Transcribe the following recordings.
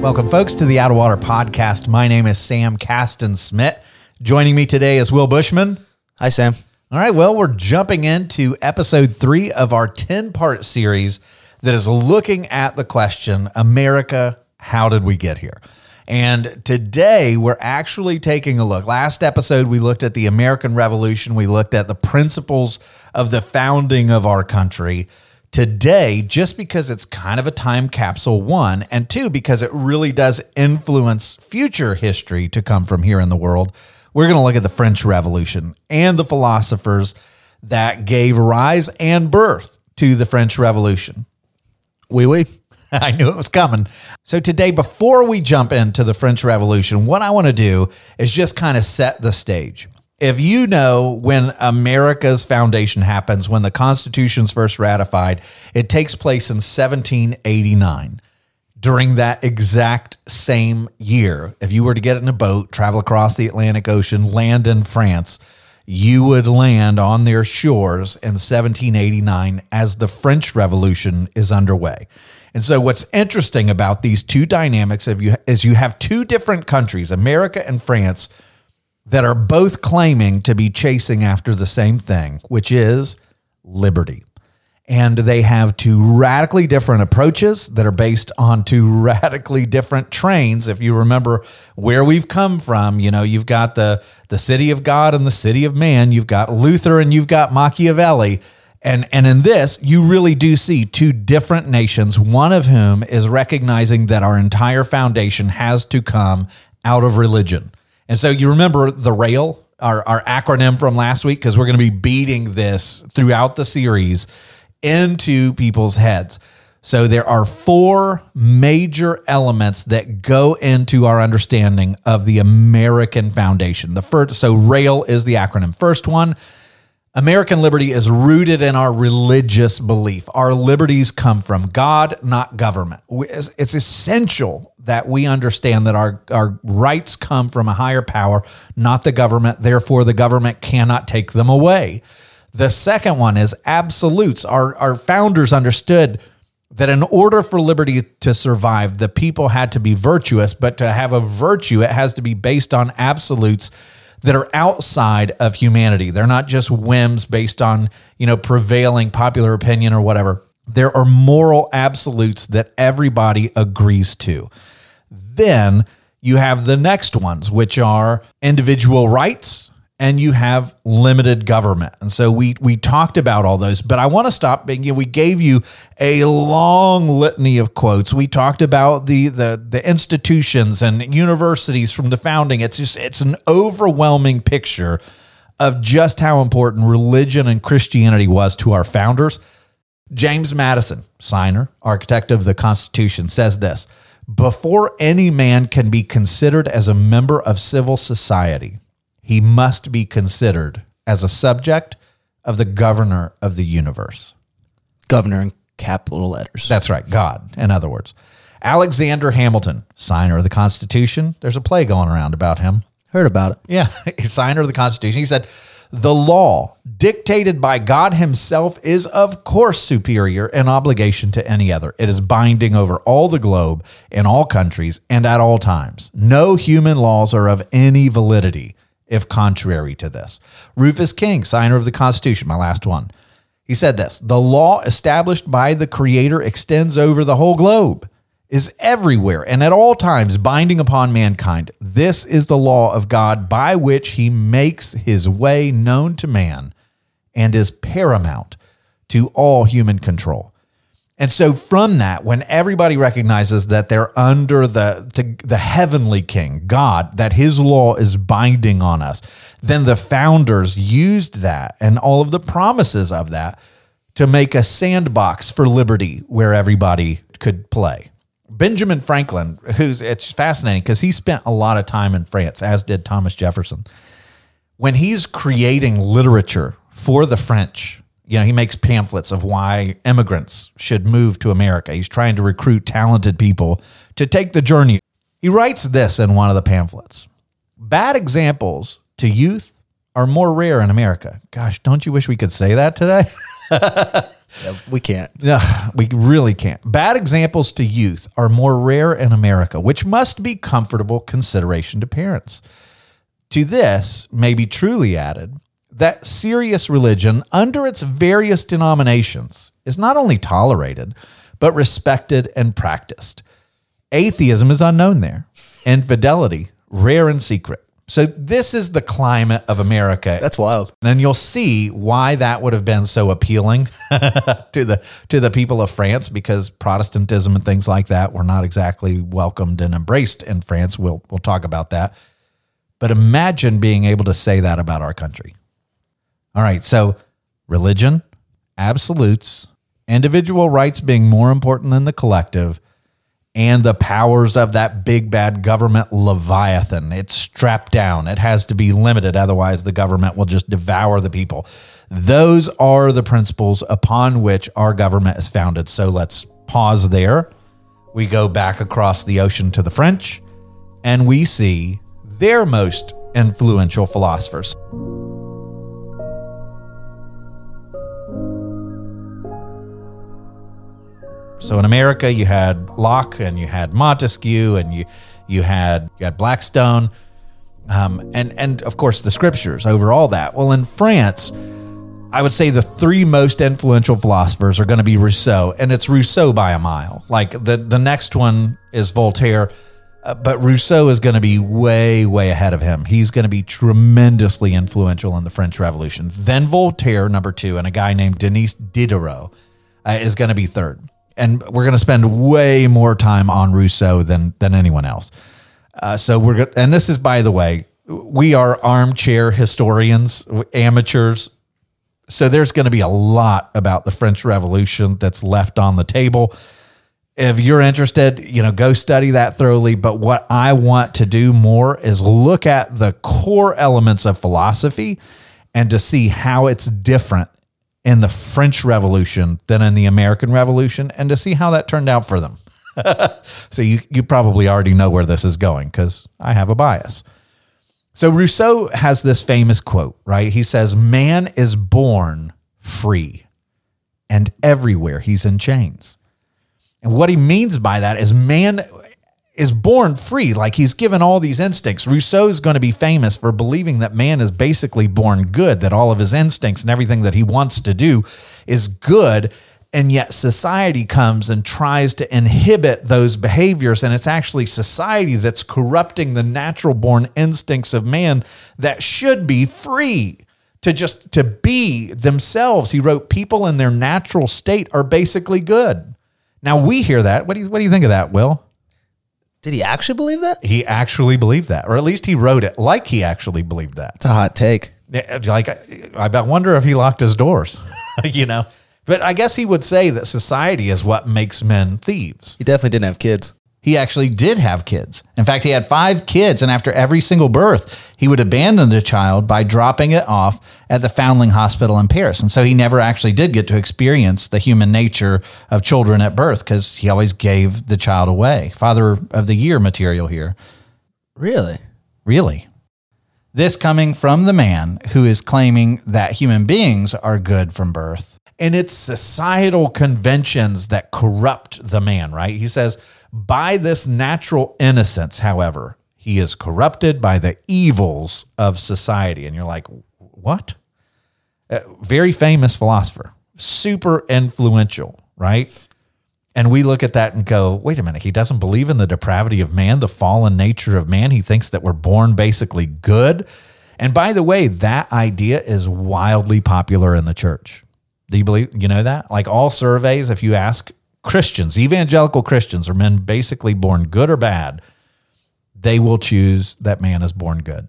Welcome, folks, to the Out of Water podcast. My name is Sam Caston Smith. Joining me today is Will Bushman. Hi, Sam. All right, well, we're jumping into episode three of our 10 part series that is looking at the question America, how did we get here? And today we're actually taking a look. Last episode, we looked at the American Revolution, we looked at the principles of the founding of our country. Today, just because it's kind of a time capsule, one, and two, because it really does influence future history to come from here in the world, we're going to look at the French Revolution and the philosophers that gave rise and birth to the French Revolution. Wee wee. I knew it was coming. So, today, before we jump into the French Revolution, what I want to do is just kind of set the stage. If you know when America's foundation happens, when the Constitution's first ratified, it takes place in 1789. During that exact same year, if you were to get in a boat, travel across the Atlantic Ocean, land in France, you would land on their shores in 1789 as the French Revolution is underway. And so, what's interesting about these two dynamics you is you have two different countries, America and France, that are both claiming to be chasing after the same thing, which is liberty. And they have two radically different approaches that are based on two radically different trains. If you remember where we've come from, you know, you've got the, the city of God and the city of man, you've got Luther and you've got Machiavelli. And, and in this, you really do see two different nations, one of whom is recognizing that our entire foundation has to come out of religion. And so you remember the rail, our, our acronym from last week, because we're going to be beating this throughout the series into people's heads. So there are four major elements that go into our understanding of the American foundation. The first, so RAIL is the acronym. First one, American liberty is rooted in our religious belief. Our liberties come from God, not government. It's essential that we understand that our, our rights come from a higher power, not the government. Therefore, the government cannot take them away. The second one is absolutes. Our, our founders understood that in order for liberty to survive, the people had to be virtuous, but to have a virtue, it has to be based on absolutes that are outside of humanity. They're not just whims based on, you know, prevailing popular opinion or whatever. There are moral absolutes that everybody agrees to. Then you have the next ones, which are individual rights and you have limited government. And so we we talked about all those, but I want to stop. You know, we gave you a long litany of quotes. We talked about the the the institutions and universities from the founding. It's just it's an overwhelming picture of just how important religion and Christianity was to our founders. James Madison, signer, architect of the Constitution, says this Before any man can be considered as a member of civil society, he must be considered as a subject of the governor of the universe. Governor in capital letters. That's right, God, in other words. Alexander Hamilton, signer of the Constitution. There's a play going around about him. Heard about it. Yeah, signer of the Constitution. He said, The law dictated by God Himself is, of course, superior in obligation to any other. It is binding over all the globe, in all countries, and at all times. No human laws are of any validity if contrary to this. Rufus King, signer of the Constitution, my last one. He said this The law established by the Creator extends over the whole globe, is everywhere and at all times binding upon mankind. This is the law of God by which he makes his way known to man and is paramount to all human control. And so from that, when everybody recognizes that they're under the, the heavenly king, God, that his law is binding on us, then the founders used that and all of the promises of that to make a sandbox for liberty where everybody could play. Benjamin Franklin, who's it's fascinating because he spent a lot of time in France, as did Thomas Jefferson. When he's creating literature for the French, you know, he makes pamphlets of why immigrants should move to America. He's trying to recruit talented people to take the journey. He writes this in one of the pamphlets Bad examples to youth are more rare in America. Gosh, don't you wish we could say that today? Yeah, we can't. Ugh, we really can't. Bad examples to youth are more rare in America, which must be comfortable consideration to parents. To this may be truly added that serious religion, under its various denominations, is not only tolerated, but respected and practiced. Atheism is unknown there, infidelity, rare and secret. So, this is the climate of America That's wild. and you'll see why that would have been so appealing to the to the people of France because Protestantism and things like that were not exactly welcomed and embraced in France. We'll we'll talk about that. But imagine being able to say that about our country. All right, so religion, absolutes, individual rights being more important than the collective, and the powers of that big bad government leviathan. It's strapped down. It has to be limited. Otherwise, the government will just devour the people. Those are the principles upon which our government is founded. So let's pause there. We go back across the ocean to the French, and we see their most influential philosophers. So in America, you had Locke and you had Montesquieu and you you had you had Blackstone, um, and and of course the scriptures over all that. Well, in France, I would say the three most influential philosophers are going to be Rousseau, and it's Rousseau by a mile. Like the the next one is Voltaire, uh, but Rousseau is going to be way way ahead of him. He's going to be tremendously influential in the French Revolution. Then Voltaire, number two, and a guy named Denis Diderot uh, is going to be third. And we're going to spend way more time on Rousseau than than anyone else. Uh, so we're good. And this is, by the way, we are armchair historians, amateurs. So there's going to be a lot about the French Revolution that's left on the table. If you're interested, you know, go study that thoroughly. But what I want to do more is look at the core elements of philosophy and to see how it's different in the French Revolution than in the American Revolution and to see how that turned out for them. so you you probably already know where this is going because I have a bias. So Rousseau has this famous quote, right? He says, "Man is born free, and everywhere he's in chains." And what he means by that is man is born free, like he's given all these instincts. Rousseau's going to be famous for believing that man is basically born good, that all of his instincts and everything that he wants to do is good. And yet society comes and tries to inhibit those behaviors. And it's actually society that's corrupting the natural born instincts of man that should be free to just to be themselves. He wrote, people in their natural state are basically good. Now we hear that. What do you what do you think of that, Will? Did he actually believe that? He actually believed that, or at least he wrote it like he actually believed that. It's a hot take. Uh, like, uh, I, I wonder if he locked his doors, you know. But I guess he would say that society is what makes men thieves. He definitely didn't have kids. He actually did have kids. In fact, he had five kids, and after every single birth, he would abandon the child by dropping it off at the Foundling Hospital in Paris. And so he never actually did get to experience the human nature of children at birth because he always gave the child away. Father of the Year material here. Really? Really? This coming from the man who is claiming that human beings are good from birth. And it's societal conventions that corrupt the man, right? He says, by this natural innocence, however, he is corrupted by the evils of society. And you're like, what? Very famous philosopher, super influential, right? And we look at that and go, wait a minute, he doesn't believe in the depravity of man, the fallen nature of man. He thinks that we're born basically good. And by the way, that idea is wildly popular in the church. Do you believe, you know that? Like all surveys, if you ask Christians, evangelical Christians, are men basically born good or bad? They will choose that man is born good.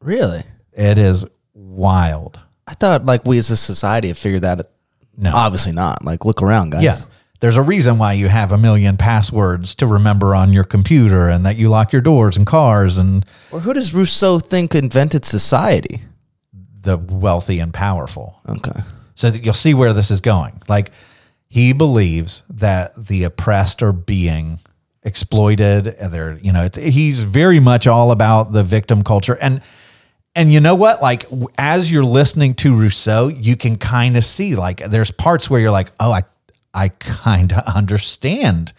Really? It is wild. I thought like we as a society have figured that. No. Obviously not. Like look around, guys. Yeah. There's a reason why you have a million passwords to remember on your computer and that you lock your doors and cars and Or who does Rousseau think invented society? the wealthy and powerful. Okay. So that you'll see where this is going. Like he believes that the oppressed are being exploited. And they're, you know, he's very much all about the victim culture. And and you know what? Like as you're listening to Rousseau, you can kind of see like there's parts where you're like, oh, I I kind of understand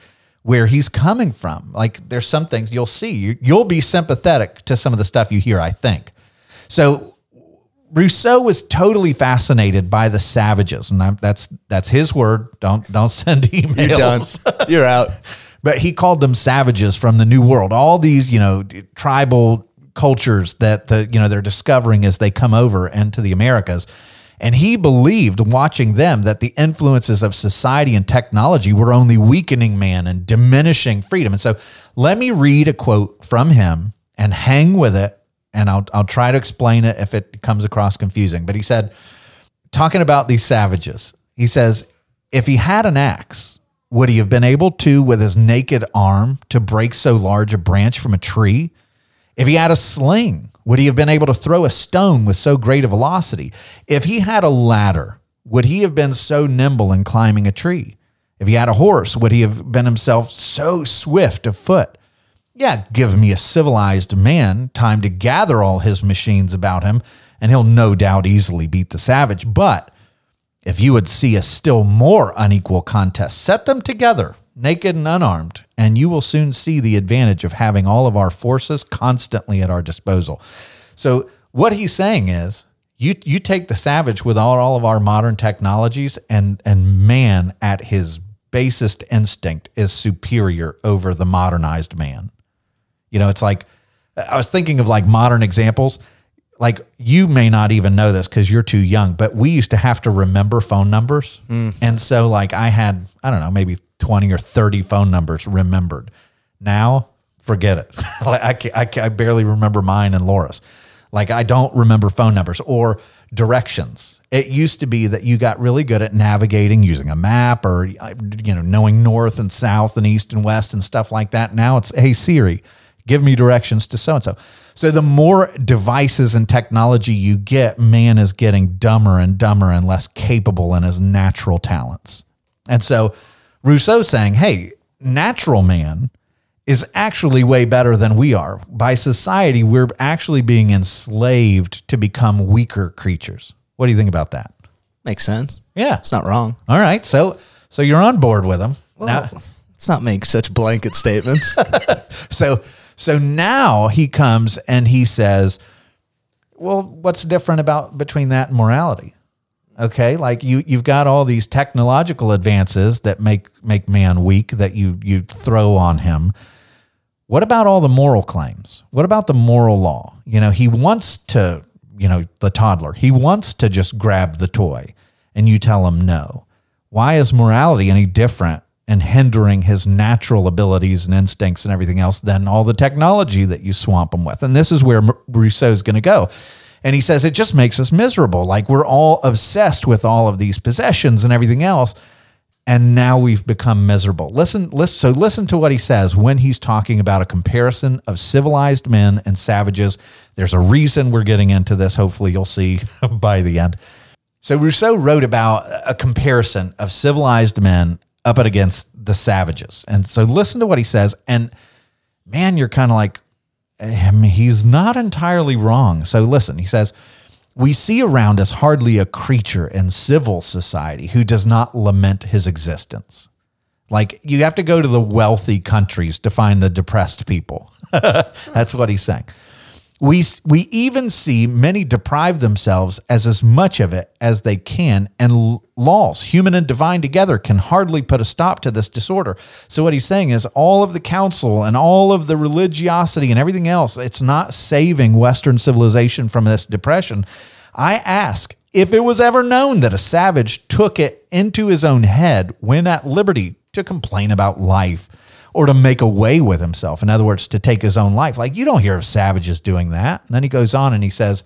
where he's coming from. Like there's some things you'll see. You, you'll be sympathetic to some of the stuff you hear. I think. So Rousseau was totally fascinated by the savages, and I'm, that's that's his word. Don't don't send emails. You're done. You're out. But he called them savages from the New World. All these, you know, tribal cultures that the you know they're discovering as they come over into the Americas. And he believed, watching them, that the influences of society and technology were only weakening man and diminishing freedom. And so, let me read a quote from him and hang with it, and I'll I'll try to explain it if it comes across confusing. But he said, talking about these savages, he says, if he had an axe, would he have been able to, with his naked arm, to break so large a branch from a tree? If he had a sling, would he have been able to throw a stone with so great a velocity? If he had a ladder, would he have been so nimble in climbing a tree? If he had a horse, would he have been himself so swift of foot? Yeah, give me a civilized man time to gather all his machines about him, and he'll no doubt easily beat the savage. But if you would see a still more unequal contest, set them together, naked and unarmed, and you will soon see the advantage of having all of our forces constantly at our disposal. So, what he's saying is, you you take the savage with all, all of our modern technologies, and and man at his basest instinct is superior over the modernized man. You know, it's like I was thinking of like modern examples. Like you may not even know this because you're too young, but we used to have to remember phone numbers. Mm. And so, like, I had, I don't know, maybe 20 or 30 phone numbers remembered. Now, forget it. like, I, ca- I, ca- I barely remember mine and Laura's. Like, I don't remember phone numbers or directions. It used to be that you got really good at navigating using a map or, uh, you know, knowing north and south and east and west and stuff like that. Now it's, hey, Siri, give me directions to so and so. So the more devices and technology you get, man is getting dumber and dumber and less capable in his natural talents. And so Rousseau's saying, hey, natural man is actually way better than we are. By society, we're actually being enslaved to become weaker creatures. What do you think about that? Makes sense. Yeah. It's not wrong. All right. So so you're on board with him. now, Let's not make such blanket statements. So so now he comes and he says, "Well, what's different about between that and morality?" Okay, like you you've got all these technological advances that make make man weak that you you throw on him. What about all the moral claims? What about the moral law? You know, he wants to, you know, the toddler. He wants to just grab the toy and you tell him no. Why is morality any different and hindering his natural abilities and instincts and everything else than all the technology that you swamp him with? And this is where M- Rousseau's going to go. And he says it just makes us miserable. Like we're all obsessed with all of these possessions and everything else. And now we've become miserable. Listen, listen. So listen to what he says when he's talking about a comparison of civilized men and savages. There's a reason we're getting into this. Hopefully, you'll see by the end. So Rousseau wrote about a comparison of civilized men up against the savages. And so listen to what he says. And man, you're kind of like, eh, I mean, he's not entirely wrong. So listen, he says, we see around us hardly a creature in civil society who does not lament his existence. Like you have to go to the wealthy countries to find the depressed people. That's what he's saying. We, we even see many deprive themselves as as much of it as they can, and laws, human and divine together, can hardly put a stop to this disorder. So, what he's saying is all of the council and all of the religiosity and everything else, it's not saving Western civilization from this depression. I ask if it was ever known that a savage took it into his own head when at liberty to complain about life or to make away with himself. In other words, to take his own life. Like you don't hear of savages doing that. And then he goes on and he says,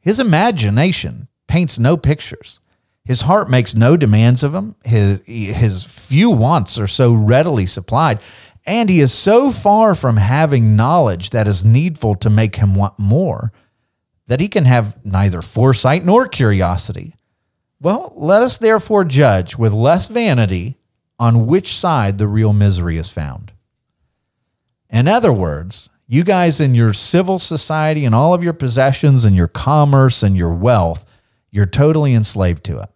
his imagination paints no pictures. His heart makes no demands of him. His, his few wants are so readily supplied. And he is so far from having knowledge that is needful to make him want more that he can have neither foresight nor curiosity. Well, let us therefore judge with less vanity on which side the real misery is found. In other words, you guys in your civil society and all of your possessions and your commerce and your wealth, you're totally enslaved to it.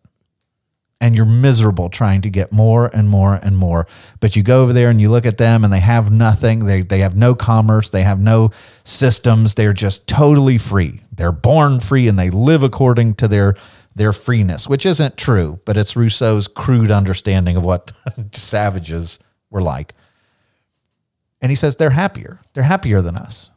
And you're miserable trying to get more and more and more. But you go over there and you look at them and they have nothing. They, they have no commerce. They have no systems. They're just totally free. They're born free and they live according to their their freeness, which isn't true, but it's Rousseau's crude understanding of what savages were like. And he says they're happier. They're happier than us.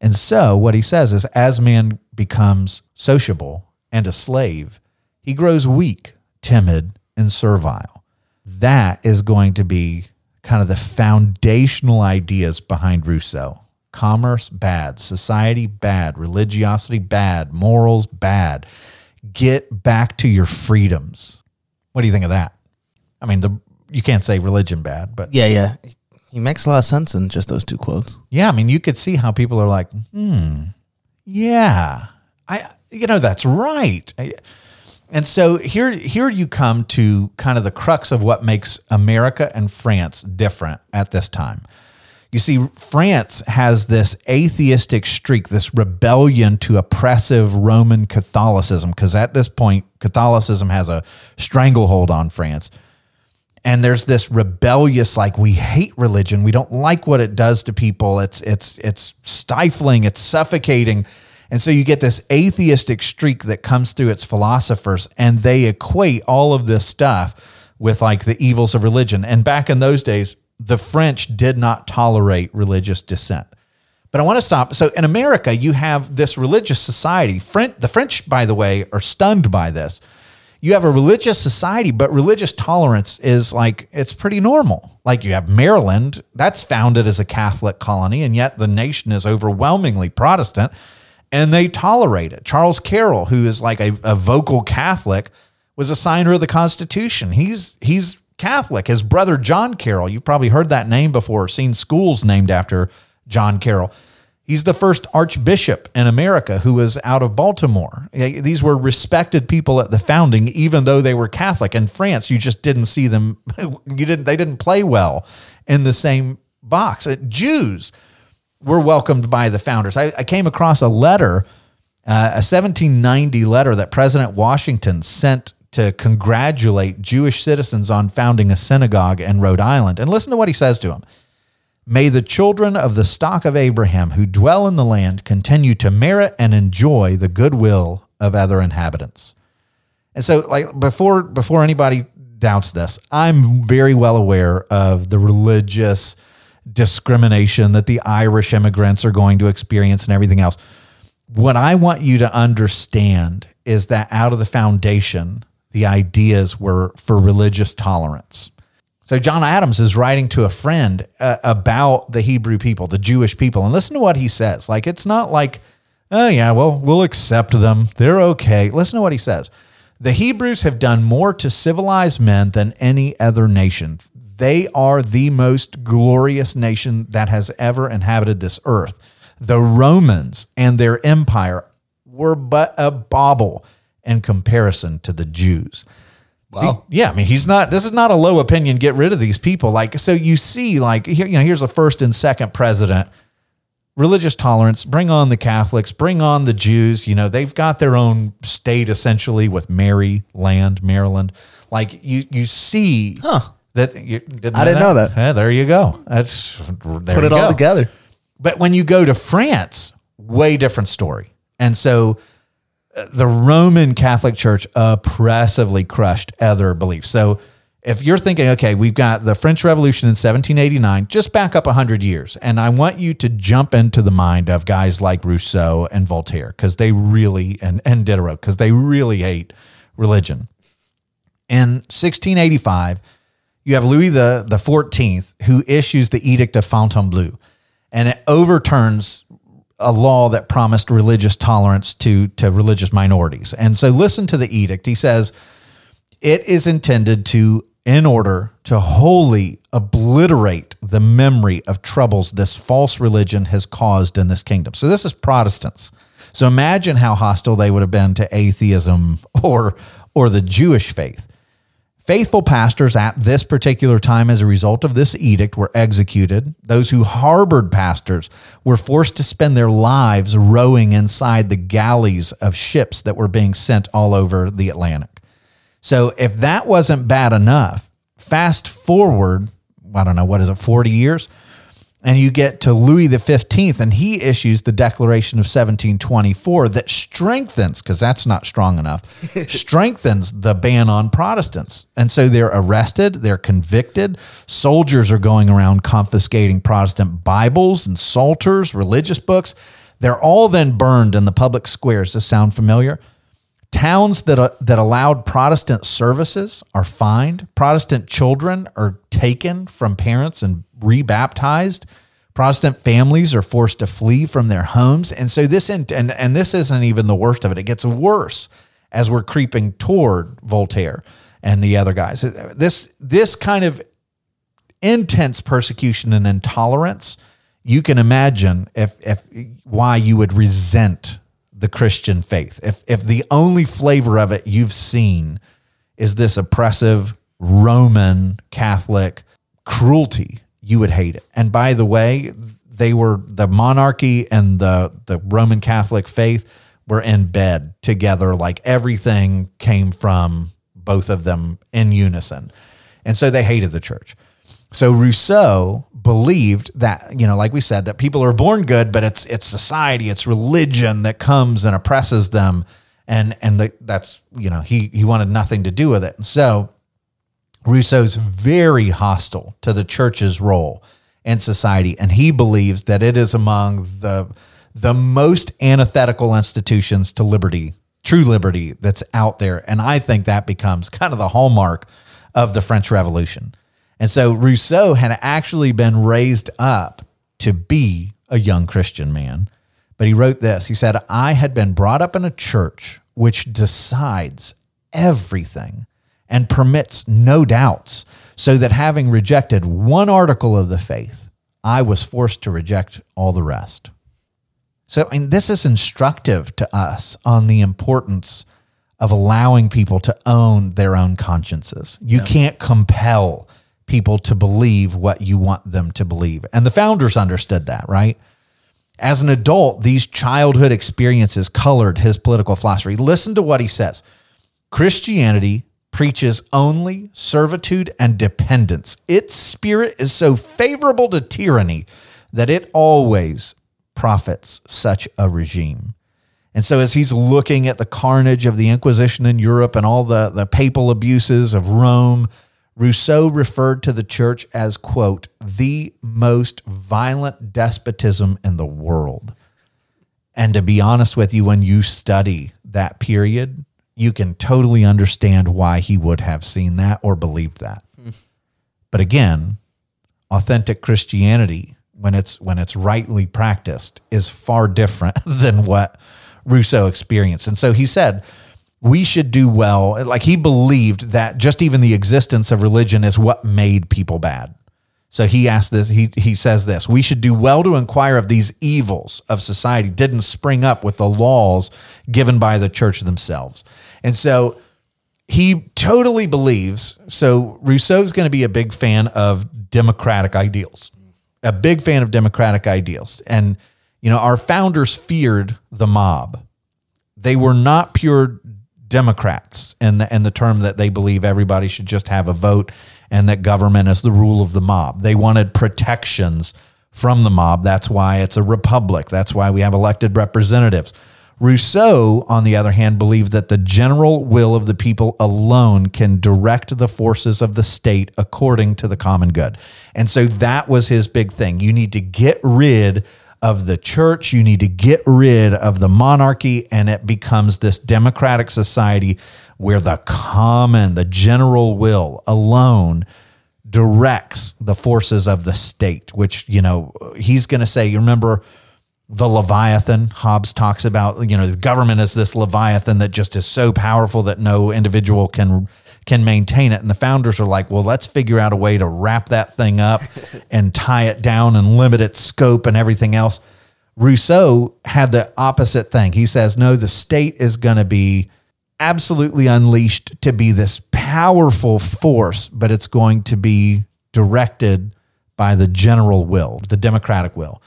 And so what he says is as man becomes sociable and a slave, he grows weak, timid, and servile. That is going to be kind of the foundational ideas behind Rousseau. Commerce, bad. Society, bad. Religiosity, bad. Morals, bad. Get back to your freedoms. What do you think of that? I mean, the you can't say religion bad, but Yeah, yeah. He makes a lot of sense in just those two quotes. yeah, I mean, you could see how people are like, hmm, yeah, I, you know, that's right. I- and so here, here you come to kind of the crux of what makes America and France different at this time. You see, France has this atheistic streak, this rebellion to oppressive Roman Catholicism, because at this point, Catholicism has a stranglehold on France. And there's this rebellious like we hate religion. We don't like what it does to people. It's it's it's stifling. It's suffocating. And so you get this atheistic streak that comes through its philosophers and they equate all of this stuff with like the evils of religion. And back in those days the french did not tolerate religious dissent but I want to stop. So in America, you have this religious society. French, the French, by the way, are stunned by this. You have a religious society, but religious tolerance is like it's pretty normal. Like you have Maryland, that's founded as a Catholic colony, and yet the nation is overwhelmingly Protestant, and they tolerate it. Charles Carroll, who is like a, a vocal Catholic, was a signer of the Constitution. He's he's Catholic. His brother John Carroll, you've probably heard that name before, or seen schools named after John Carroll. He's the first archbishop in America who was out of Baltimore. These were respected people at the founding, even though they were Catholic. In France, you just didn't see them. You didn't. They didn't play well in the same box. Uh, Jews were welcomed by the founders. I, I came across a letter, uh, a 1790 letter that President Washington sent to congratulate Jewish citizens on founding a synagogue in Rhode Island. And listen to what he says to them. May the children of the stock of Abraham who dwell in the land continue to merit and enjoy the goodwill of other inhabitants. And so, like before, before anybody doubts this, I'm very well aware of the religious discrimination that the Irish immigrants are going to experience and everything else. What I want you to understand is that out of the foundation, the ideas were for religious tolerance. So John Adams is writing to a friend uh, about the Hebrew people, the Jewish people, and listen to what he says. Like it's not like, oh yeah, well we'll accept them. They're okay. Listen to what he says. The Hebrews have done more to civilize men than any other nation. They are the most glorious nation that has ever inhabited this earth. The Romans and their empire were but a bauble in comparison to the Jews. Wow. Yeah, I mean, he's not. This is not a low opinion. Get rid of these people. Like, so you see, like, here, you know, here's a first and second president. Religious tolerance. Bring on the Catholics. Bring on the Jews. You know, they've got their own state essentially with Mary Land, Maryland. Like, you you see Huh. that. You, didn't I didn't know that. Yeah, there you go. That's there Put it all go. together. But when you go to France, way different story. And so the Roman Catholic Church oppressively crushed other beliefs. So if you're thinking, okay, we've got the French Revolution in 1789, just back up 100 years. And I want you to jump into the mind of guys like Rousseau and Voltaire, because they really, and, and Diderot, because they really hate religion. In 1685, you have Louis the, the 14th who issues the Edict of Fontainebleau, and it overturns a law that promised religious tolerance to, to religious minorities. And so listen to the edict. He says, It is intended to, in order to wholly obliterate the memory of troubles this false religion has caused in this kingdom. So this is Protestants. So imagine how hostile they would have been to atheism or or the Jewish faith. Faithful pastors at this particular time, as a result of this edict, were executed. Those who harbored pastors were forced to spend their lives rowing inside the galleys of ships that were being sent all over the Atlantic. So, if that wasn't bad enough, fast forward, I don't know, what is it, 40 years? And you get to Louis the 15th and he issues the declaration of 1724 that strengthens because that's not strong enough strengthens the ban on Protestants. And so they're arrested they're convicted. Soldiers are going around confiscating Protestant Bibles and psalters religious books. They're all then burned in the public squares. Does sound familiar Towns that, uh, that allowed Protestant services are fined. Protestant children are taken from parents and rebaptized. Protestant families are forced to flee from their homes. And so this and, and this isn't even the worst of it. It gets worse as we're creeping toward Voltaire and the other guys. This this kind of intense persecution and intolerance, you can imagine if if why you would resent the Christian faith. If if the only flavor of it you've seen is this oppressive Roman Catholic cruelty, you would hate it. And by the way, they were the monarchy and the the Roman Catholic faith were in bed together like everything came from both of them in unison. And so they hated the church. So Rousseau believed that, you know, like we said, that people are born good, but it's it's society, it's religion that comes and oppresses them. And and that's, you know, he he wanted nothing to do with it. And so Rousseau's very hostile to the church's role in society, and he believes that it is among the the most antithetical institutions to liberty, true liberty that's out there. And I think that becomes kind of the hallmark of the French Revolution and so Rousseau had actually been raised up to be a young Christian man. But he wrote this He said, I had been brought up in a church which decides everything and permits no doubts, so that having rejected one article of the faith, I was forced to reject all the rest. So, mean, this is instructive to us on the importance of allowing people to own their own consciences. You yeah. can't compel people to believe what you want them to believe. And the founders understood that, right? As an adult, these childhood experiences colored his political philosophy. Listen to what he says Christianity preaches only servitude and dependence. Its spirit is so favorable to tyranny that it always profits such a regime. And so, as he's looking at the carnage of the Inquisition in Europe and all the, the papal abuses of Rome, Rousseau referred to the church as, quote, the most violent despotism in the world. And to be honest with you, when you study that period, you can totally understand why he would have seen that or believed that. But again, authentic Christianity, when it's when it's rightly practiced, is far different than what Rousseau experienced. And so he said, we should do well. Like he believed that just even the existence of religion is what made people bad. So he asked this, he, he says this We should do well to inquire if these evils of society didn't spring up with the laws given by the church themselves. And so he totally believes. So Rousseau's going to be a big fan of democratic ideals, a big fan of democratic ideals. And, you know, our founders feared the mob. They were not pure Democrats and the, and the term that they believe everybody should just have a vote and that government is the rule of the mob. They wanted protections from the mob. That's why it's a republic. That's why we have elected representatives. Rousseau, on the other hand, believed that the general will of the people alone can direct the forces of the state according to the common good. And so that was his big thing. You need to get rid of the church. You need to get rid of the monarchy, and it becomes this democratic society where the common, the general will alone directs the forces of the state, which, you know, he's going to say, you remember the Leviathan. Hobbes talks about, you know, the government is this Leviathan that just is so powerful that no individual can can maintain it. And the founders are like, well, let's figure out a way to wrap that thing up and tie it down and limit its scope and everything else. Rousseau had the opposite thing. He says, no, the state is going to be absolutely unleashed to be this powerful force, but it's going to be directed by the general will, the democratic will.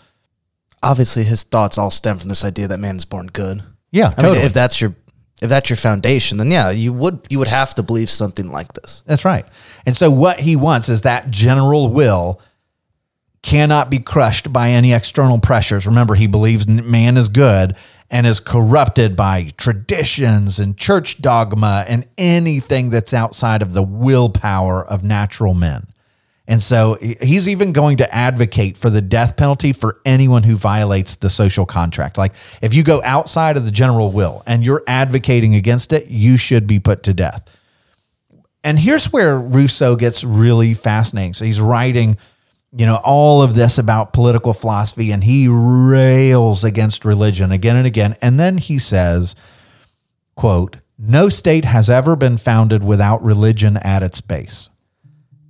Obviously, his thoughts all stem from this idea that man is born good. Yeah, I mean, if that's your if that's your foundation, then yeah, you would you would have to believe something like this. That's right. And so what he wants is that general will cannot be crushed by any external pressures. Remember, he believes man is good and is corrupted by traditions and church dogma and anything that's outside of the willpower of natural men. And so he's even going to advocate for the death penalty for anyone who violates the social contract. Like if you go outside of the general will and you're advocating against it, you should be put to death. And here's where Rousseau gets really fascinating. So he's writing, you know, all of this about political philosophy and he rails against religion again and again. And then he says, quote, no state has ever been founded without religion at its base.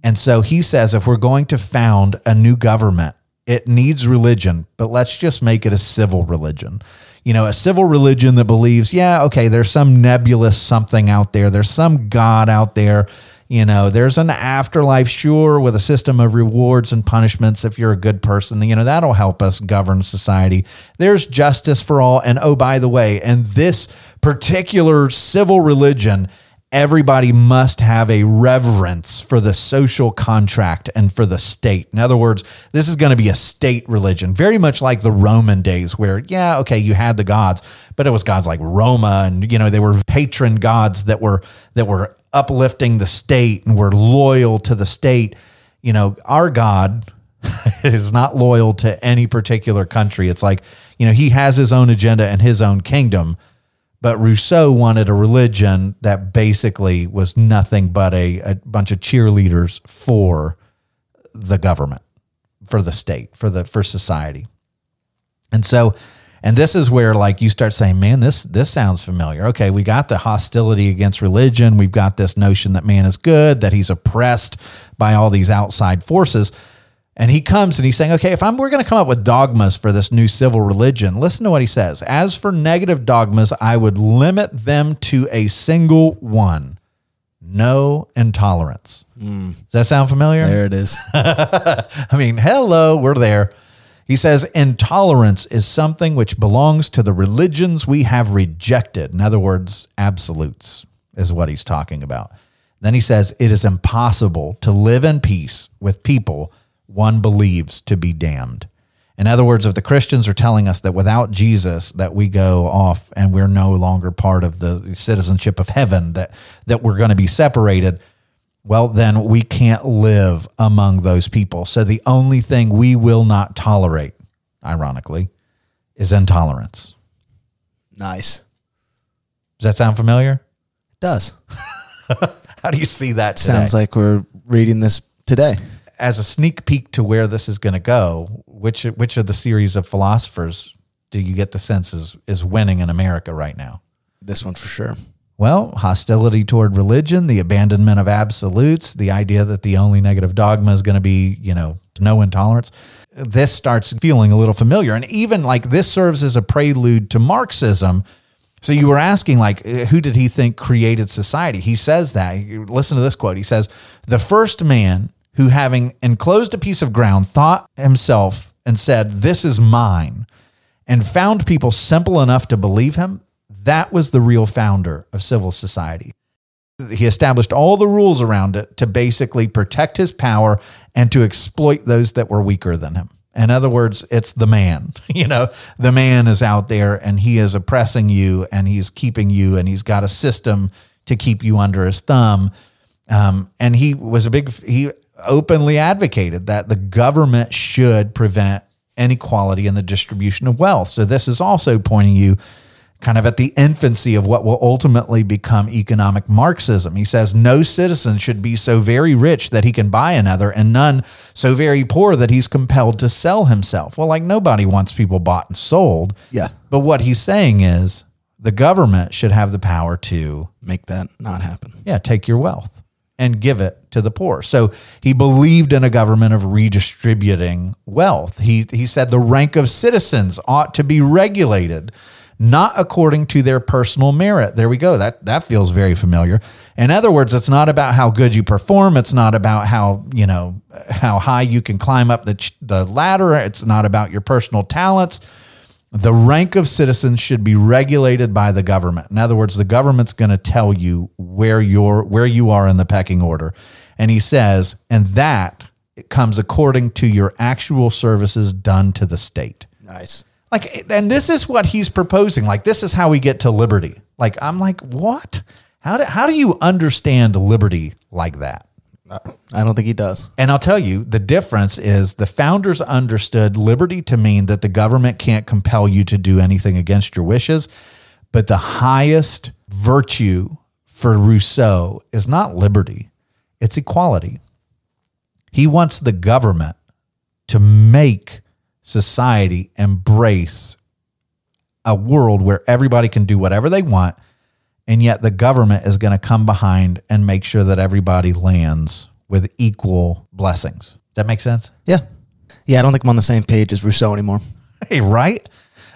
And so he says if we're going to found a new government, it needs religion, but let's just make it a civil religion. You know, a civil religion that believes, yeah, okay, there's some nebulous something out there, there's some God out there. You know, there's an afterlife, sure, with a system of rewards and punishments if you're a good person. You know, that'll help us govern society. There's justice for all. And oh, by the way, and this particular civil religion everybody must have a reverence for the social contract and for the state. In other words, this is going to be a state religion, very much like the Roman days where, yeah, okay, you had the gods, but it was gods like Roma and, you know, they were patron gods that were, that were uplifting the state and were loyal to the state. You know, our God is not loyal to any particular country. It's like, you know, he has his own agenda and his own kingdom but Rousseau wanted a religion that basically was nothing but a, a bunch of cheerleaders for the government, for the state, for the for society. And so, and this is where like you start saying, man, this this sounds familiar. Okay, we got the hostility against religion. We've got this notion that man is good, that he's oppressed by all these outside forces. And he comes and he's saying, okay, if I'm, we're going to come up with dogmas for this new civil religion, listen to what he says. As for negative dogmas, I would limit them to a single one no intolerance. Mm. Does that sound familiar? There it is. I mean, hello, we're there. He says, intolerance is something which belongs to the religions we have rejected. In other words, absolutes is what he's talking about. Then he says, it is impossible to live in peace with people one believes to be damned. In other words, if the Christians are telling us that without Jesus that we go off and we're no longer part of the citizenship of heaven, that that we're going to be separated, well then we can't live among those people. So the only thing we will not tolerate, ironically, is intolerance. Nice. Does that sound familiar? It does. How do you see that today? Sounds like we're reading this today as a sneak peek to where this is going to go, which which of the series of philosophers do you get the sense is is winning in America right now? This one for sure. Well, hostility toward religion, the abandonment of absolutes, the idea that the only negative dogma is going to be, you know, no intolerance. This starts feeling a little familiar. And even like this serves as a prelude to Marxism. So you were asking, like, eh, who did he think created society? He says that. Listen to this quote. He says, The first man who, having enclosed a piece of ground, thought himself and said, This is mine, and found people simple enough to believe him, that was the real founder of civil society. He established all the rules around it to basically protect his power and to exploit those that were weaker than him. In other words, it's the man. You know, the man is out there and he is oppressing you and he's keeping you and he's got a system to keep you under his thumb. Um, and he was a big, he openly advocated that the government should prevent inequality in the distribution of wealth. So this is also pointing you kind of at the infancy of what will ultimately become economic Marxism. He says no citizen should be so very rich that he can buy another, and none so very poor that he's compelled to sell himself. Well, like nobody wants people bought and sold. Yeah. But what he's saying is the government should have the power to, Make that not happen. yeah, take your wealth and give it to the poor. So he believed in a government of redistributing wealth. He he said the rank of citizens ought to be regulated not according to their personal merit. There we go. That that feels very familiar. In other words, it's not about how good you perform, it's not about how, you know, how high you can climb up the the ladder, it's not about your personal talents. The rank of citizens should be regulated by the government. In other words, the government's going to tell you where you're where you are in the pecking order. And he says, and that comes according to your actual services done to the state. Nice. Like and this is what he's proposing. Like this is how we get to liberty. Like I'm like, "What? How do how do you understand liberty like that?" I don't think he does. And I'll tell you, the difference is the founders understood liberty to mean that the government can't compel you to do anything against your wishes. But the highest virtue for Rousseau is not liberty, it's equality. He wants the government to make society embrace a world where everybody can do whatever they want. And yet the government is going to come behind and make sure that everybody lands with equal blessings. Does that make sense? Yeah. Yeah, I don't think I'm on the same page as Rousseau anymore. Hey, right?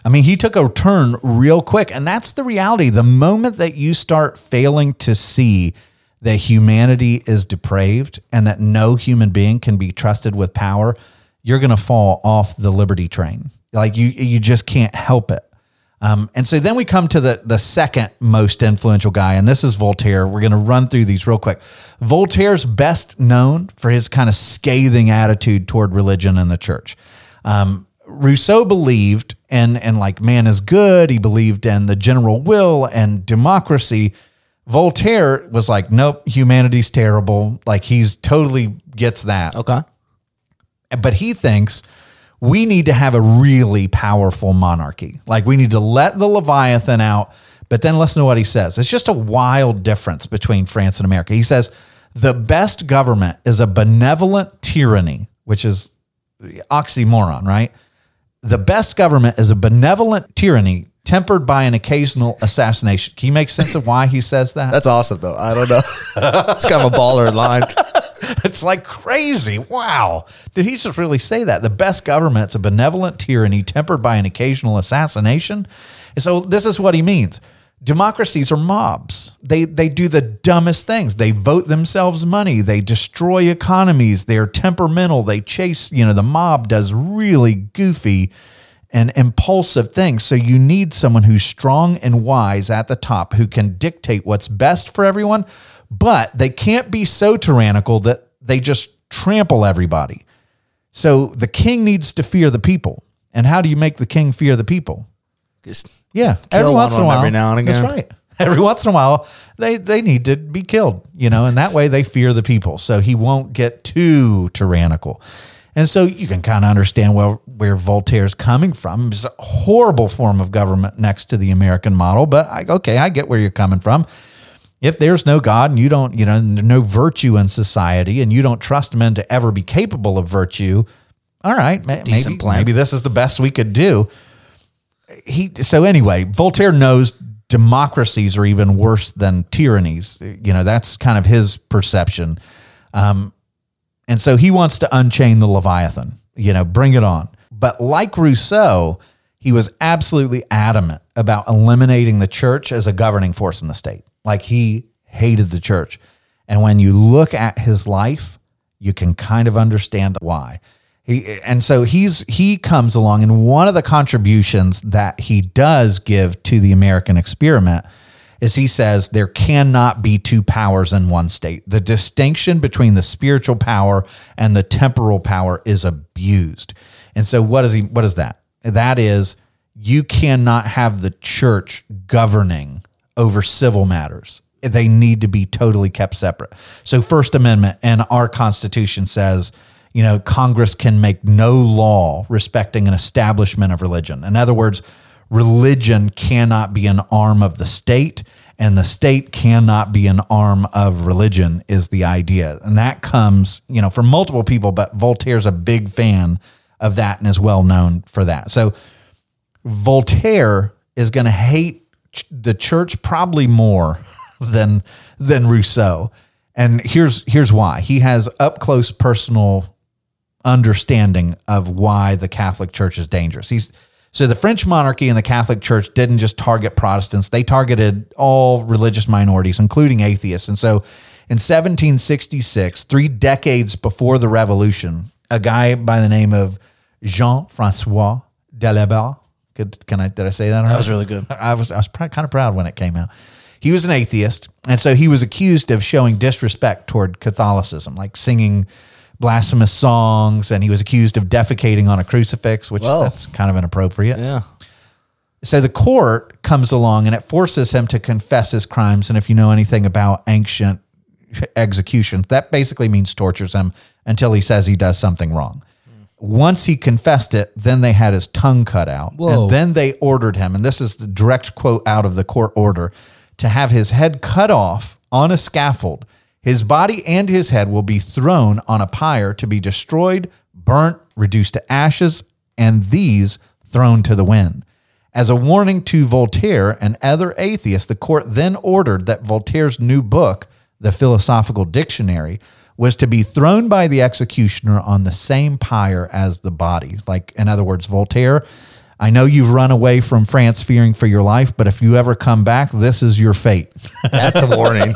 I mean, he took a turn real quick. And that's the reality. The moment that you start failing to see that humanity is depraved and that no human being can be trusted with power, you're going to fall off the liberty train. Like you, you just can't help it. Um, and so then we come to the the second most influential guy, and this is Voltaire. We're going to run through these real quick. Voltaire's best known for his kind of scathing attitude toward religion and the church. Um, Rousseau believed in and like man is good. He believed in the general will and democracy. Voltaire was like, nope, humanity's terrible. Like he's totally gets that Okay. but he thinks we need to have a really powerful monarchy. Like we need to let the Leviathan out. But then listen to what he says. It's just a wild difference between France and America. He says the best government is a benevolent tyranny, which is oxymoron, right? The best government is a benevolent tyranny tempered by an occasional assassination. Can you make sense of why he says that? That's awesome, though. I don't know. it's kind of a baller line. It's like crazy. Wow. Did he just really say that? The best government's a benevolent tyranny tempered by an occasional assassination. And so this is what he means. Democracies are mobs. They they do the dumbest things. They vote themselves money. They destroy economies. They're temperamental. They chase, you know, the mob does really goofy and impulsive things. So you need someone who's strong and wise at the top who can dictate what's best for everyone, but they can't be so tyrannical that they just trample everybody. So the king needs to fear the people. And how do you make the king fear the people? Just Yeah, Kill every once in a while. every now and again. That's right. Every once in a while, they they need to be killed, you know, and that way they fear the people, so he won't get too tyrannical. And so you can kind of understand where where Voltaire's coming from. It's a horrible form of government next to the American model, but I, okay, I get where you're coming from. If there's no God and you don't, you know, no virtue in society, and you don't trust men to ever be capable of virtue, all right, ma- maybe maybe this is the best we could do. He so anyway voltaire knows democracies are even worse than tyrannies. You know that's kind of his perception. Um, and so he wants to unchain the leviathan you know bring it on. But like rousseau he was absolutely adamant about eliminating the church as a governing force in the state like he hated the church and when you look at his life you can kind of understand why he, and so he's he comes along and one of the contributions that he does give to the American experiment is he says there cannot be two powers in one state. The distinction between the spiritual power and the temporal power is abused. And so what is he what is that? That is you cannot have the church governing over civil matters. They need to be totally kept separate. So First Amendment and our Constitution says you know, Congress can make no law respecting an establishment of religion. In other words, religion cannot be an arm of the state and the state cannot be an arm of religion is the idea and that comes you know from multiple people but voltaire's a big fan of that and is well known for that so voltaire is going to hate the church probably more than than rousseau. And here's here's why. He has up close personal understanding of why the catholic church is dangerous. He's so the French monarchy and the Catholic Church didn't just target Protestants, they targeted all religious minorities, including atheists. And so in 1766, three decades before the revolution, a guy by the name of Jean Francois de la Barre, could, can I, did I say that? That was really good. I was, I was pr- kind of proud when it came out. He was an atheist. And so he was accused of showing disrespect toward Catholicism, like singing blasphemous songs, and he was accused of defecating on a crucifix, which Whoa. that's kind of inappropriate. Yeah. So the court comes along and it forces him to confess his crimes. And if you know anything about ancient executions, that basically means tortures him until he says he does something wrong. Once he confessed it, then they had his tongue cut out. Whoa. And then they ordered him, and this is the direct quote out of the court order, to have his head cut off on a scaffold. His body and his head will be thrown on a pyre to be destroyed, burnt, reduced to ashes, and these thrown to the wind. As a warning to Voltaire and other atheists, the court then ordered that Voltaire's new book, The Philosophical Dictionary, was to be thrown by the executioner on the same pyre as the body. Like, in other words, Voltaire, I know you've run away from France fearing for your life, but if you ever come back, this is your fate. That's a warning.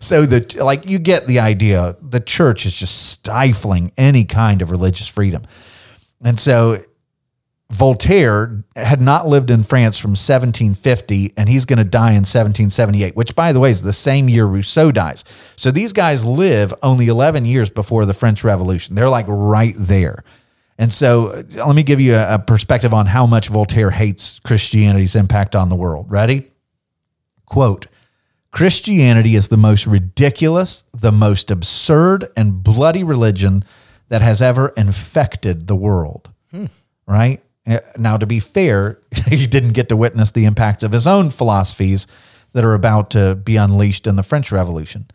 so the like you get the idea. The church is just stifling any kind of religious freedom. And so Voltaire had not lived in France from 1750 and he's going to die in 1778, which by the way is the same year Rousseau dies. So these guys live only 11 years before the French Revolution. They're like right there. And so uh, let me give you a, a perspective on how much Voltaire hates Christianity's impact on the world. Ready? Quote Christianity is the most ridiculous, the most absurd and bloody religion that has ever infected the world. Right? Uh, Now, to be fair, he didn't get to witness the impact of his own philosophies that are about to be unleashed in the French Revolution.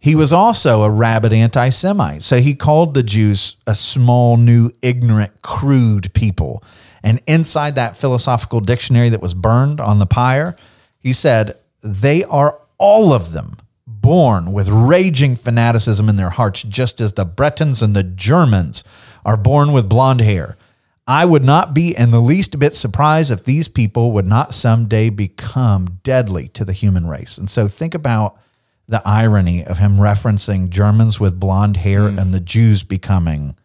He was also a rabid anti Semite. So he called the Jews a small, new, ignorant, crude people. And inside that philosophical dictionary that was burned on the pyre, he said, they are all of them born with raging fanaticism in their hearts, just as the Bretons and the Germans are born with blonde hair. I would not be in the least bit surprised if these people would not someday become deadly to the human race. And so think about the irony of him referencing Germans with blonde hair and the Jews becoming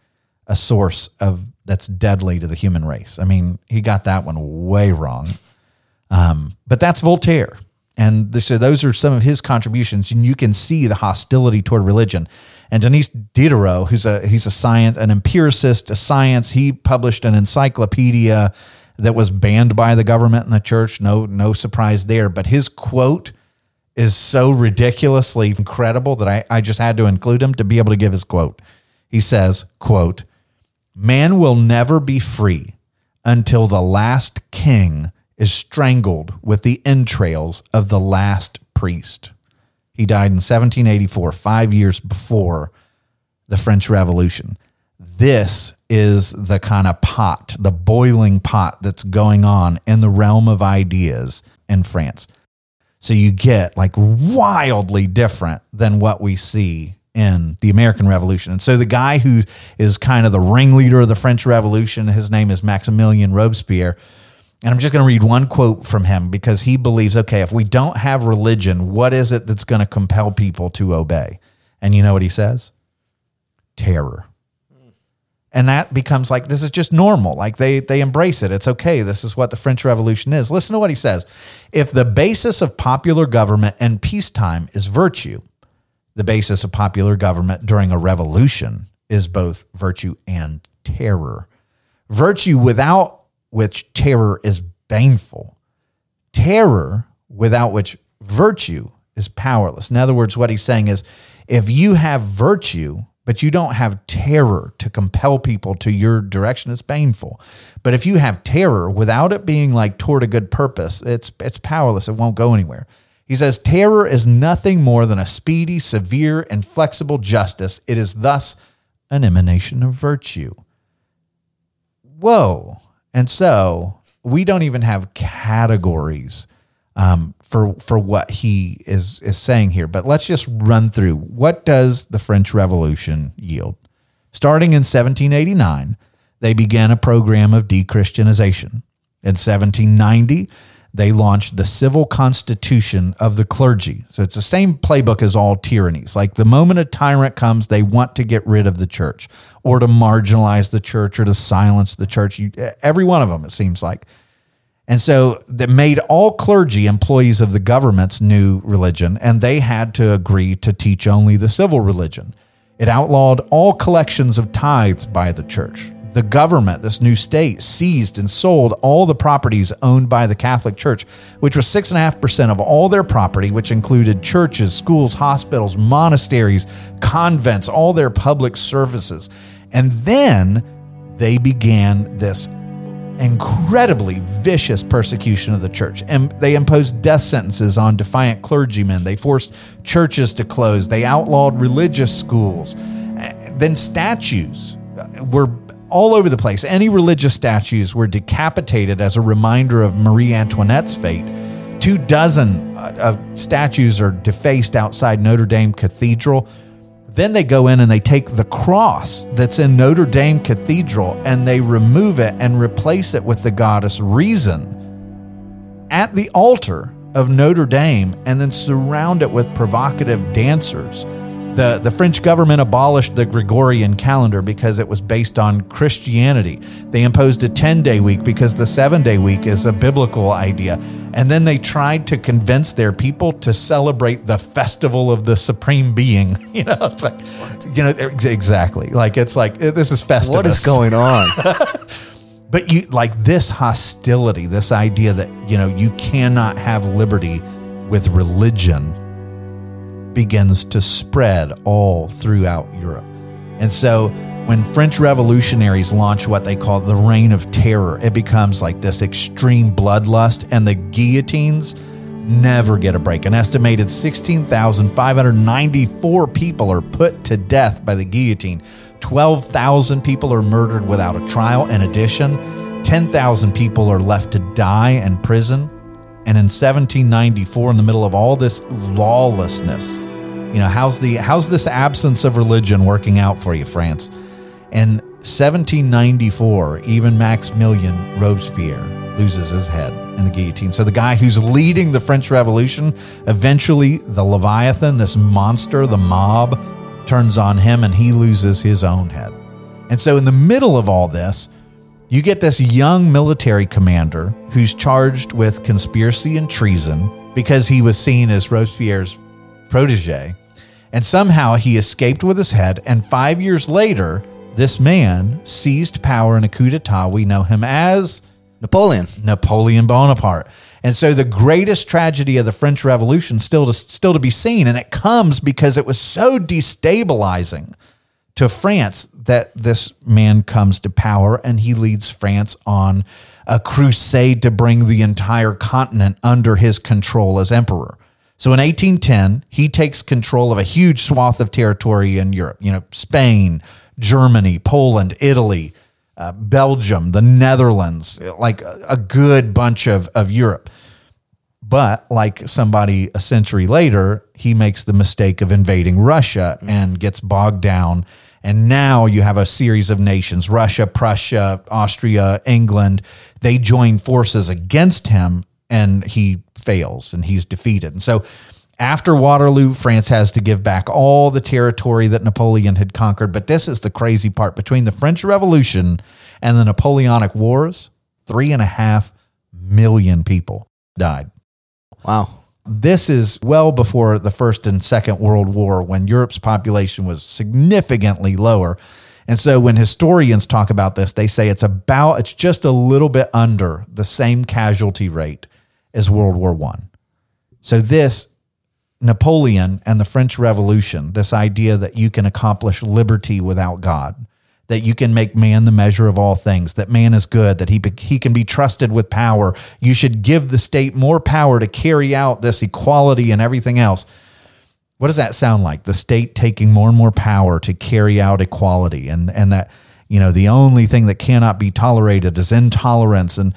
a source of that's deadly to the human race. I mean, he got that one way wrong. Um, but that's Voltaire. And so those are some of his contributions, and you can see the hostility toward religion. And Denis Diderot, who's a he's a science, an empiricist, a science, he published an encyclopedia that was banned by the government and the church. No, no surprise there. But his quote is so ridiculously incredible that I, I just had to include him to be able to give his quote. He says, quote, Man will never be free until the last king is strangled with the entrails of the last priest. He died in 1784, five years before the French Revolution. This is the kind of pot, the boiling pot that's going on in the realm of ideas in France. So you get like wildly different than what we see in the American Revolution. And so the guy who is kind of the ringleader of the French Revolution, his name is Maximilian Robespierre. And I'm just going to read one quote from him because he believes okay, if we don't have religion, what is it that's going to compel people to obey? And you know what he says? Terror. And that becomes like this is just normal. Like they they embrace it. It's okay. This is what the French Revolution is. Listen to what he says. If the basis of popular government in peacetime is virtue, the basis of popular government during a revolution is both virtue and terror. Virtue without which terror is baneful. Terror without which virtue is powerless. In other words, what he's saying is if you have virtue but you don't have terror to compel people to your direction. It's painful. But if you have terror without it being like toward a good purpose, it's it's powerless. It won't go anywhere. He says terror is nothing more than a speedy, severe, and flexible justice. It is thus an emanation of virtue. Whoa. And so we don't even have categories um, for for what he is is saying here. But let's just run through what does the French Revolution yield. Starting in 1789, they began a program of dechristianization. In 1790, they launched the civil constitution of the clergy. So it's the same playbook as all tyrannies. Like the moment a tyrant comes, they want to get rid of the church or to marginalize the church or to silence the church. You, every one of them, it seems like. And so that made all clergy employees of the government's new religion, and they had to agree to teach only the civil religion. It outlawed all collections of tithes by the church. The government, this new state, seized and sold all the properties owned by the Catholic Church, which was 6.5% of all their property, which included churches, schools, hospitals, monasteries, convents, all their public services. And then they began this incredibly vicious persecution of the church. And they imposed death sentences on defiant clergymen. They forced churches to close. They outlawed religious schools. Then statues were all over the place. Any religious statues were decapitated as a reminder of Marie Antoinette's fate. Two dozen uh, of statues are defaced outside Notre Dame Cathedral. Then they go in and they take the cross that's in Notre Dame Cathedral and they remove it and replace it with the goddess Reason at the altar of Notre Dame and then surround it with provocative dancers the, the French government abolished the Gregorian calendar because it was based on Christianity. They imposed a 10 day week because the seven day week is a biblical idea. And then they tried to convince their people to celebrate the festival of the supreme being. You know, it's like, you know, exactly. Like, it's like, eh, this is Festivus. What is going on? but you like this hostility, this idea that, you know, you cannot have liberty with religion begins to spread all throughout Europe. And so when French revolutionaries launch what they call the Reign of Terror, it becomes like this extreme bloodlust, and the guillotines never get a break. An estimated 16,594 people are put to death by the guillotine. 12,000 people are murdered without a trial. In addition, 10,000 people are left to die in prison. And in 1794, in the middle of all this lawlessness, you know, how's the how's this absence of religion working out for you, France? In 1794, even Maximilian Robespierre loses his head in the guillotine. So the guy who's leading the French Revolution, eventually the Leviathan, this monster, the mob, turns on him and he loses his own head. And so in the middle of all this, you get this young military commander who's charged with conspiracy and treason because he was seen as Robespierre's protege. And somehow he escaped with his head. And five years later, this man seized power in a coup d'etat. We know him as Napoleon. Napoleon Bonaparte. And so the greatest tragedy of the French Revolution still to still to be seen, and it comes because it was so destabilizing to France that this man comes to power and he leads France on a crusade to bring the entire continent under his control as emperor. So in 1810, he takes control of a huge swath of territory in Europe, you know, Spain, Germany, Poland, Italy, uh, Belgium, the Netherlands, like a, a good bunch of, of Europe. But like somebody a century later, he makes the mistake of invading Russia and gets bogged down. And now you have a series of nations Russia, Prussia, Austria, England. They join forces against him and he fails and he's defeated. And so after Waterloo, France has to give back all the territory that Napoleon had conquered. But this is the crazy part between the French Revolution and the Napoleonic Wars, three and a half million people died. Wow. This is well before the First and Second World War when Europe's population was significantly lower. And so when historians talk about this, they say it's about, it's just a little bit under the same casualty rate as World War One. So this Napoleon and the French Revolution, this idea that you can accomplish liberty without God, that you can make man the measure of all things, that man is good, that he, he can be trusted with power. You should give the state more power to carry out this equality and everything else. What does that sound like? The state taking more and more power to carry out equality and, and that, you know, the only thing that cannot be tolerated is intolerance. And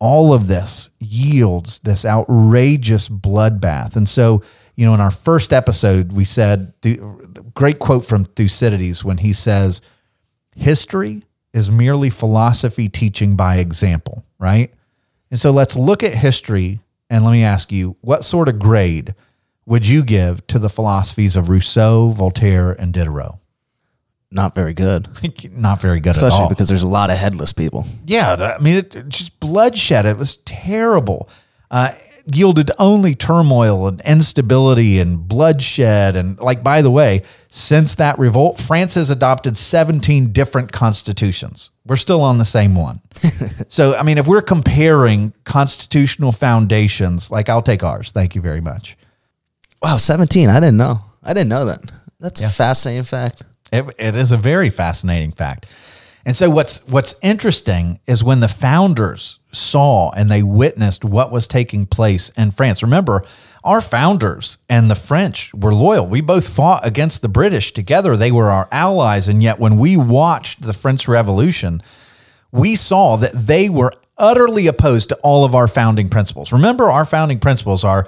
all of this yields this outrageous bloodbath. And so, you know, in our first episode, we said the great quote from Thucydides when he says, History is merely philosophy teaching by example, right? And so let's look at history and let me ask you, what sort of grade would you give to the philosophies of Rousseau, Voltaire, and Diderot? Not very good, Not very good at especially all. because there's a lot of headless people. Yeah, I mean, it, it just bloodshed. It was terrible. Uh, yielded only turmoil and instability and bloodshed. And like, by the way, since that revolt, France has adopted 17 different constitutions. We're still on the same one. so, I mean, if we're comparing constitutional foundations, like I'll take ours. Thank you very much. Wow, 17. I didn't know. I didn't know that. That's a fascinating fact. It, it is a very fascinating fact. And so what's what's interesting is when the founders saw and they witnessed what was taking place in France. Remember, our founders and the French were loyal. We both fought against the British together. They were our allies and yet when we watched the French Revolution, we saw that they were utterly opposed to all of our founding principles. Remember our founding principles are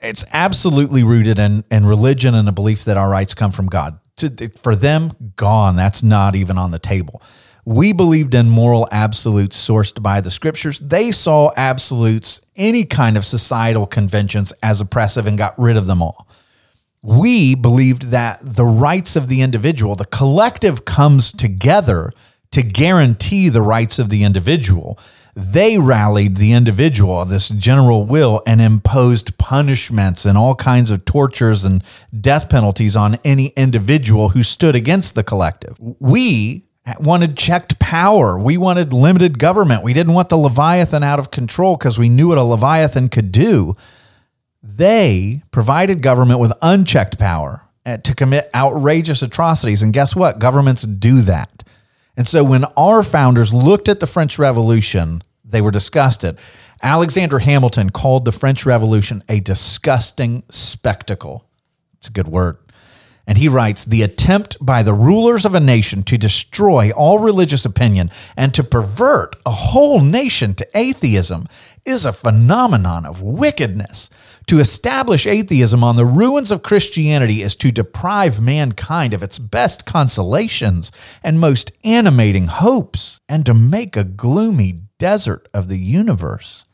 it's absolutely rooted in, in religion and a belief that our rights come from God. To, for them, gone. That's not even on the table. We believed in moral absolutes sourced by the scriptures. They saw absolutes, any kind of societal conventions, as oppressive and got rid of them all. We believed that the rights of the individual, the collective comes together to guarantee the rights of the individual. They rallied the individual, this general will, and imposed punishments and all kinds of tortures and death penalties on any individual who stood against the collective. We wanted checked power. We wanted limited government. We didn't want the Leviathan out of control because we knew what a Leviathan could do. They provided government with unchecked power uh, to commit outrageous atrocities. And guess what? Governments do that. And so when our founders looked at the French Revolution, they were disgusted. Alexander Hamilton called the French Revolution a disgusting spectacle. It's a good word. And he writes The attempt by the rulers of a nation to destroy all religious opinion and to pervert a whole nation to atheism is a phenomenon of wickedness. To establish atheism on the ruins of Christianity is to deprive mankind of its best consolations and most animating hopes, and to make a gloomy desert of the universe.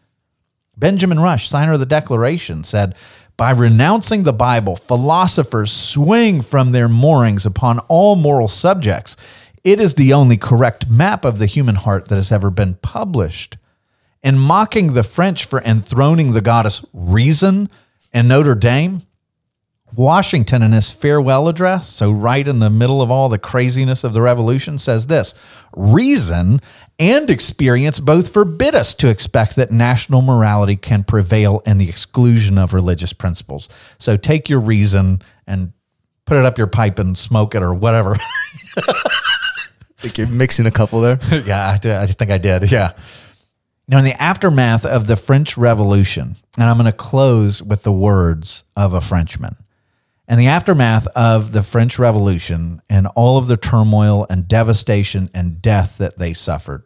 Benjamin Rush, signer of the Declaration, said, By renouncing the Bible, philosophers swing from their moorings upon all moral subjects. It is the only correct map of the human heart that has ever been published. In mocking the French for enthroning the goddess Reason and Notre Dame, Washington, in his farewell address, so right in the middle of all the craziness of the revolution, says this Reason and experience both forbid us to expect that national morality can prevail in the exclusion of religious principles. So take your reason and put it up your pipe and smoke it or whatever. I think you're mixing a couple there. yeah, I, I think I did. Yeah. Now, in the aftermath of the French Revolution, and I'm going to close with the words of a Frenchman. In the aftermath of the French Revolution and all of the turmoil and devastation and death that they suffered,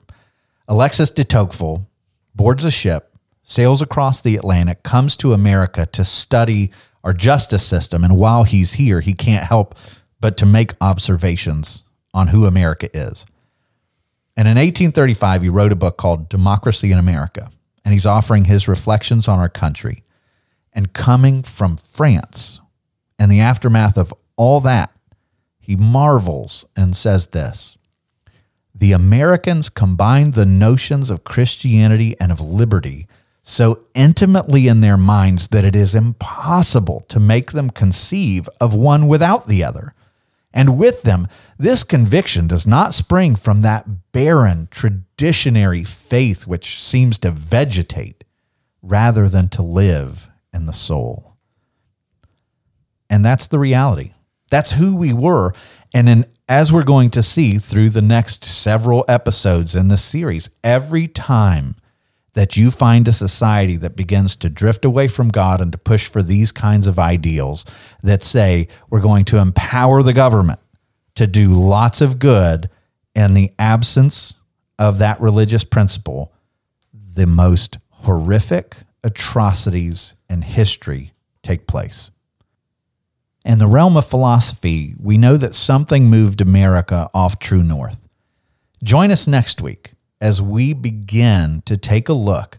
Alexis de Tocqueville boards a ship, sails across the Atlantic, comes to America to study our justice system. And while he's here, he can't help but to make observations on who America is. And in 1835, he wrote a book called Democracy in America. And he's offering his reflections on our country. And coming from France, and the aftermath of all that, he marvels and says this The Americans combined the notions of Christianity and of liberty so intimately in their minds that it is impossible to make them conceive of one without the other. And with them, this conviction does not spring from that barren, traditionary faith which seems to vegetate rather than to live in the soul. And that's the reality. That's who we were. And then, as we're going to see through the next several episodes in this series, every time that you find a society that begins to drift away from God and to push for these kinds of ideals that say we're going to empower the government to do lots of good in the absence of that religious principle, the most horrific atrocities in history take place. In the realm of philosophy, we know that something moved America off true north. Join us next week as we begin to take a look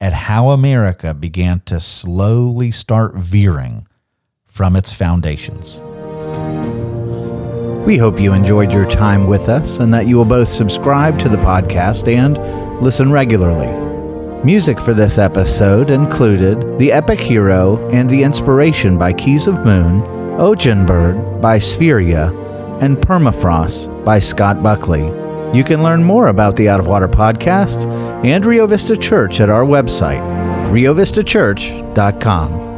at how America began to slowly start veering from its foundations. We hope you enjoyed your time with us and that you will both subscribe to the podcast and listen regularly. Music for this episode included The Epic Hero and The Inspiration by Keys of Moon, Oceanbird by Spheria, and Permafrost by Scott Buckley. You can learn more about the Out of Water podcast and Rio Vista Church at our website, riovistachurch.com.